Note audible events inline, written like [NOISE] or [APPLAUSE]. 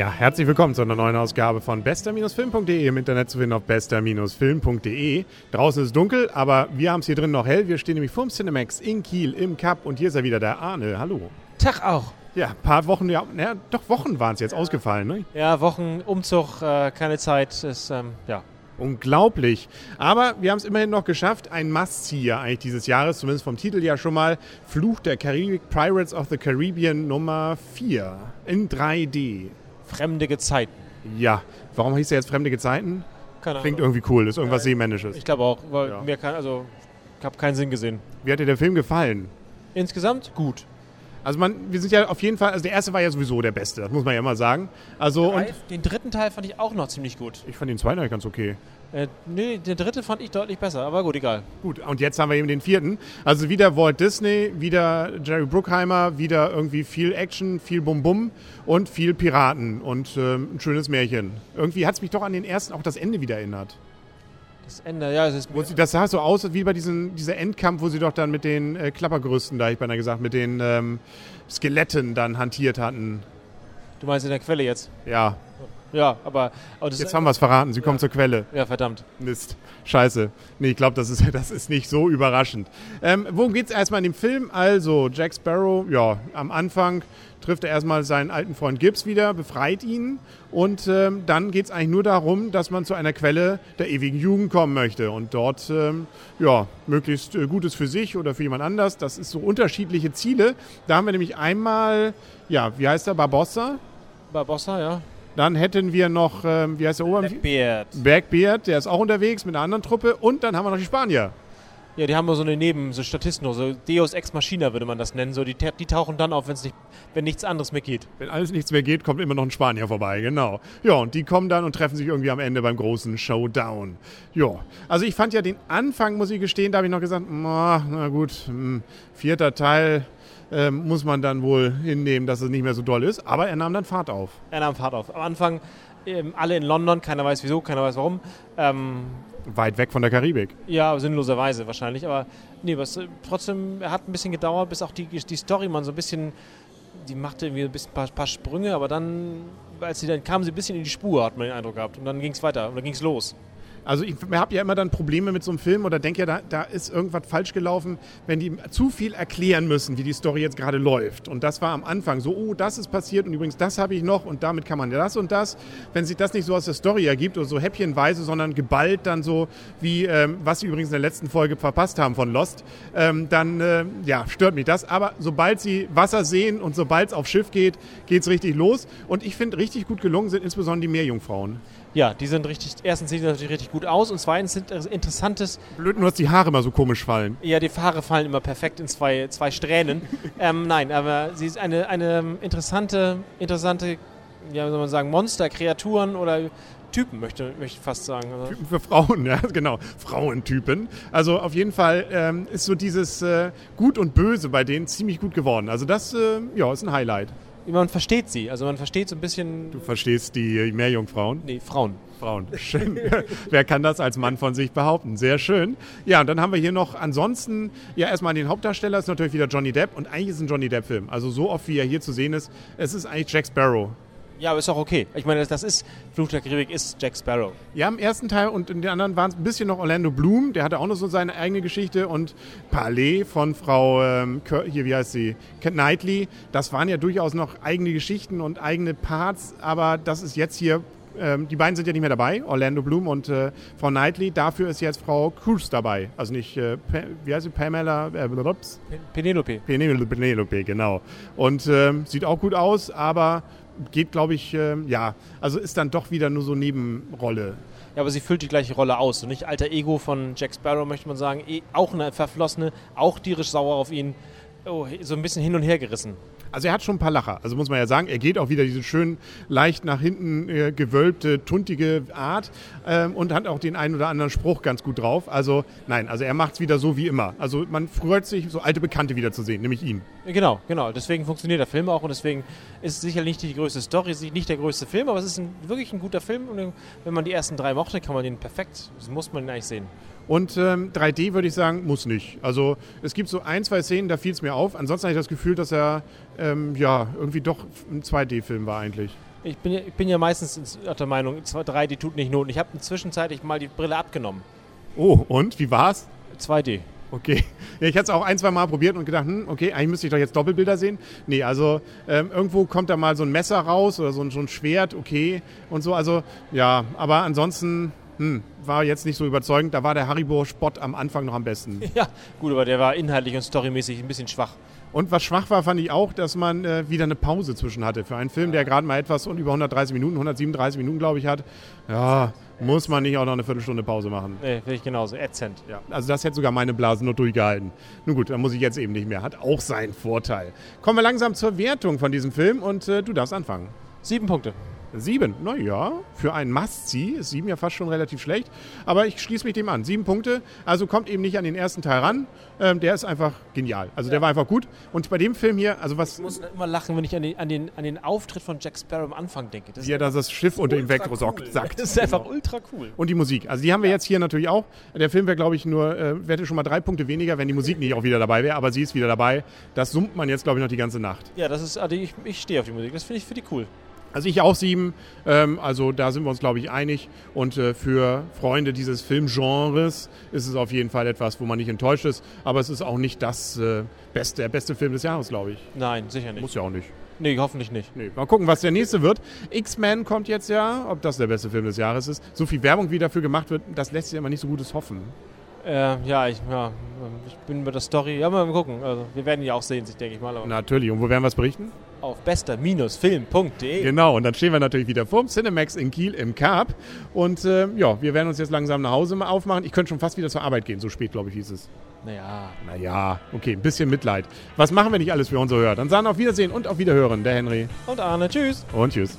Ja, herzlich willkommen zu einer neuen Ausgabe von bester-film.de im Internet zu finden auf bester-film.de. Draußen ist dunkel, aber wir haben es hier drin noch hell. Wir stehen nämlich vorm Cinemax in Kiel im Cup und hier ist ja wieder der Arne. Hallo. Tag auch. Ja, ein paar Wochen, ja, ja doch Wochen waren es jetzt ausgefallen, ne? Ja, Wochen, Umzug, äh, keine Zeit, ist, ähm, ja. Unglaublich. Aber wir haben es immerhin noch geschafft. Ein Must-See eigentlich dieses Jahres, zumindest vom Titel ja schon mal. Fluch der Karibik, Pirates of the Caribbean Nummer 4 in 3D. Fremde Gezeiten. Ja, warum hieß er jetzt Fremde Gezeiten? Keine Klingt Ahnung. irgendwie cool, ist irgendwas Ja, Seemännisches. Ich glaube auch, weil Ja. mir kann, also, ich habe keinen Sinn gesehen. Wie hat dir der Film gefallen? Insgesamt gut. Also man, wir sind ja auf jeden Fall, also der erste war ja sowieso der beste, das muss man ja mal sagen. Also und Den dritten Teil fand ich auch noch ziemlich gut. ich fand den zweiten eigentlich ganz okay. Äh, nee, den dritten fand ich deutlich besser, aber gut, egal. Gut, und jetzt haben wir eben den vierten. Also wieder Walt Disney, wieder Jerry Bruckheimer, wieder irgendwie viel Action, viel Bum-Bum und viel Piraten und ähm, ein schönes Märchen. Irgendwie hat es mich doch an den ersten auch das Ende wieder erinnert. Das Ende, ja, es ist sie, das sah so aus wie bei diesem dieser Endkampf, wo sie doch dann mit den äh, Klappergerüsten, da ich beinahe gesagt, mit den ähm, Skeletten dann hantiert hatten. Du meinst in der Quelle jetzt? Ja, Ja, aber, aber jetzt haben wir es verraten, sie kommen zur Quelle. Ja, verdammt. Mist. Scheiße. Nee, ich glaube, das ist, [LAUGHS] das ist nicht so überraschend. Ähm, worum geht es erstmal in dem Film? Also, Jack Sparrow, ja, am Anfang trifft er erstmal seinen alten Freund Gibbs wieder, befreit ihn und ähm, dann geht es eigentlich nur darum, dass man zu einer Quelle der ewigen Jugend kommen möchte und dort, ähm, ja, möglichst äh, Gutes für sich oder für jemand anders. Das ist so unterschiedliche Ziele. Da haben wir nämlich einmal, ja, wie heißt er, Barbossa? Barbossa, ja. Dann hätten wir noch, ähm, wie heißt der Ober... Blackbeard. Blackbeard, der ist auch unterwegs mit einer anderen Truppe. Und dann haben wir noch die Spanier. Ja, die haben so eine Neben, so Statisten, so Deus Ex Machina würde man das nennen. So, die, die tauchen dann auf, wenn's nicht, wenn nichts anderes mehr geht. Wenn alles nichts mehr geht, kommt immer noch ein Spanier vorbei, genau. Ja, und die kommen dann und treffen sich irgendwie am Ende beim großen Showdown. Ja, also ich fand ja den Anfang, muss ich gestehen, da habe ich noch gesagt, na, na gut, hm, vierter Teil ähm, muss man dann wohl hinnehmen, dass es nicht mehr so doll ist. Aber er nahm dann Fahrt auf. Er nahm Fahrt auf. Am Anfang ähm, alle in London, keiner weiß wieso, keiner weiß warum. Ähm, Weit weg von der Karibik. ja, sinnloserweise wahrscheinlich. Aber nee, was, äh, trotzdem hat ein bisschen gedauert, bis auch die, die Story man so ein bisschen, die machte irgendwie ein bisschen paar, paar Sprünge, aber dann, als sie dann kam, sie ein bisschen in die Spur, hat man den Eindruck gehabt. Und dann ging es weiter und dann ging es los. Also ich habe ja immer dann Probleme mit so einem Film oder denke ja, da, da ist irgendwas falsch gelaufen, wenn die zu viel erklären müssen, wie die Story jetzt gerade läuft. Und das war am Anfang so, oh, das ist passiert und übrigens das habe ich noch und damit kann man ja das und das. Wenn sich das nicht so aus der Story ergibt oder so häppchenweise, sondern geballt dann so, wie ähm, was sie übrigens in der letzten Folge verpasst haben von Lost, ähm, dann äh, ja, stört mich das. Aber sobald sie Wasser sehen und sobald es auf Schiff geht, geht es richtig los. Und ich finde, richtig gut gelungen sind insbesondere die Meerjungfrauen. Ja, die sind richtig, erstens sehen sie natürlich richtig gut aus und zweitens sind es interessantes, Blöd nur, dass die Haare immer so komisch fallen. ja, die Haare fallen immer perfekt in zwei, zwei Strähnen. [LAUGHS] ähm, nein, aber sie ist eine, eine interessante, interessante, ja, wie soll man sagen, Monster, Kreaturen oder Typen, möchte, möchte ich fast sagen. Also, Typen für Frauen, [LAUGHS] ja, genau. Frauentypen. Also auf jeden Fall ähm, ist so dieses äh, Gut und Böse bei denen ziemlich gut geworden. Also das, äh, ja, ist ein Highlight. Man versteht sie, also man versteht so ein bisschen, Du verstehst die Meerjungfrauen? nee, Frauen. Frauen. Schön. [LAUGHS] Wer kann das als Mann von sich behaupten? Sehr schön. Ja, und dann haben wir hier noch ansonsten, ja, erstmal den Hauptdarsteller, ist natürlich wieder Johnny Depp. Und eigentlich ist es ein Johnny Depp-Film. Also so oft, wie er hier zu sehen ist, es ist eigentlich Jack Sparrow. Ja, aber ist auch okay. Ich meine, das, das ist, Fluch der Karibik ist Jack Sparrow. Ja, im ersten Teil und in den anderen waren es ein bisschen noch Orlando Bloom. Der hatte auch noch so seine eigene Geschichte. Und Palais von Frau, ähm, hier, wie heißt sie? Kat Knightley. Das waren ja durchaus noch eigene Geschichten und eigene Parts. Aber das ist jetzt hier, ähm, die beiden sind ja nicht mehr dabei, Orlando Bloom und äh, Frau Knightley. Dafür ist jetzt Frau Cruz dabei. Also nicht, äh, wie heißt sie? Pamela, äh, Penelope. Penelope, Penelope, genau. Und ähm, sieht auch gut aus, aber geht, glaube ich, ähm, ja, also ist dann doch wieder nur so Nebenrolle. Ja, aber sie füllt die gleiche Rolle aus. Und nicht alter Ego von Jack Sparrow, möchte man sagen. Eh, Auch eine Verflossene, auch tierisch sauer auf ihn. Oh, so ein bisschen hin und her gerissen. Also er hat schon ein paar Lacher. Also muss man ja sagen, er geht auch wieder diese schön leicht nach hinten äh, gewölbte, tuntige Art ähm, und hat auch den einen oder anderen Spruch ganz gut drauf. Also nein, also er macht es wieder so wie immer. Also man freut sich, so alte Bekannte wiederzusehen, nämlich ihn. Genau, genau. Deswegen funktioniert der Film auch und deswegen ist es sicherlich nicht die größte Story, nicht der größte Film, aber es ist ein, wirklich ein guter Film und wenn man die ersten drei mochte, kann man den perfekt, das muss man ihn eigentlich sehen. Und ähm, 3D würde ich sagen, muss nicht. Also es gibt so ein, zwei Szenen, da fiel es mir auf. Ansonsten habe ich das Gefühl, dass er ähm, ja irgendwie doch ein 2D-Film war eigentlich. Ich bin, ja, ich bin ja meistens der Meinung, 3D die tut nicht Not. Ich habe zwischenzeitlich mal die Brille abgenommen. Oh, und wie war's? 2D. Okay. Ja, ich hatte es auch ein, zwei Mal probiert und gedacht, hm, okay, eigentlich müsste ich doch jetzt Doppelbilder sehen. Nee, also ähm, irgendwo kommt da mal so ein Messer raus oder so ein, so ein Schwert, okay und so. Also ja, aber ansonsten hm, war jetzt nicht so überzeugend. Da war der Haribo-Spott am Anfang noch am besten. [LAUGHS] Ja, gut, aber der war inhaltlich und storymäßig ein bisschen schwach. Und was schwach war, fand ich auch, dass man äh, wieder eine Pause zwischen hatte. Für einen Film, der gerade mal etwas und über 130 Minuten, 137 Minuten, glaube ich, hat. Ja, muss man nicht auch noch eine Viertelstunde Pause machen. Nee, finde ich genauso. Ätzend. Ja, also das hätte sogar meine Blase nur durchgehalten. Nun gut, dann muss ich jetzt eben nicht mehr. Hat auch seinen Vorteil. Kommen wir langsam zur Wertung von diesem Film und äh, du darfst anfangen. Sieben Punkte. Sieben, naja, für einen Must-See ist sieben ja fast schon relativ schlecht. Aber ich schließe mich dem an. Sieben Punkte, also kommt eben nicht an den ersten Teil ran. Ähm, der ist einfach genial. Also ja. der war einfach gut. Und bei dem Film hier, also was. Ich muss immer lachen, wenn ich an den, an den, an den Auftritt von Jack Sparrow am Anfang denke. Das ja, dass das Schiff unter ihm wegsackt. Cool. Das ist einfach genau. ultra cool. Und die Musik. Also die haben wir jetzt hier natürlich auch. Der Film wäre, glaube ich, nur, äh, wäre schon mal drei Punkte weniger, wenn die Musik nicht auch wieder dabei wäre. Aber sie ist wieder dabei. Das summt man jetzt, glaube ich, noch die ganze Nacht. Ja, das ist, also ich, ich stehe auf die Musik. Das finde ich, find ich cool. Also ich auch sieben, ähm, also da sind wir uns, glaube ich, einig. Und äh, für Freunde dieses Filmgenres ist es auf jeden Fall etwas, wo man nicht enttäuscht ist. Aber es ist auch nicht das äh, beste, der beste Film des Jahres, glaube ich. Nein, sicher nicht. Muss ja auch nicht. Nee, hoffentlich nicht. Nee. Mal gucken, was der nächste wird. X-Men kommt jetzt ja, ob das der beste Film des Jahres ist. So viel Werbung, wie dafür gemacht wird, das lässt sich immer nicht so gutes hoffen. Äh, ja, ich, ja, ich bin mit der Story. Ja, mal gucken. Also, wir werden ja auch sehen, denke ich mal. Natürlich. Und wo werden wir es berichten? Auf bester-film.de. Genau. Und dann stehen wir natürlich wieder vorm Cinemax in Kiel im Carp. Und äh, ja, wir werden uns jetzt langsam nach Hause mal aufmachen. Ich könnte schon fast wieder zur Arbeit gehen. So spät, glaube ich, hieß es. Naja. Naja, okay, ein bisschen Mitleid. Was machen wir nicht alles für unsere Hörer? Dann sagen auf Wiedersehen und auf Wiederhören, der Henry. Und Arne. Tschüss. Und tschüss.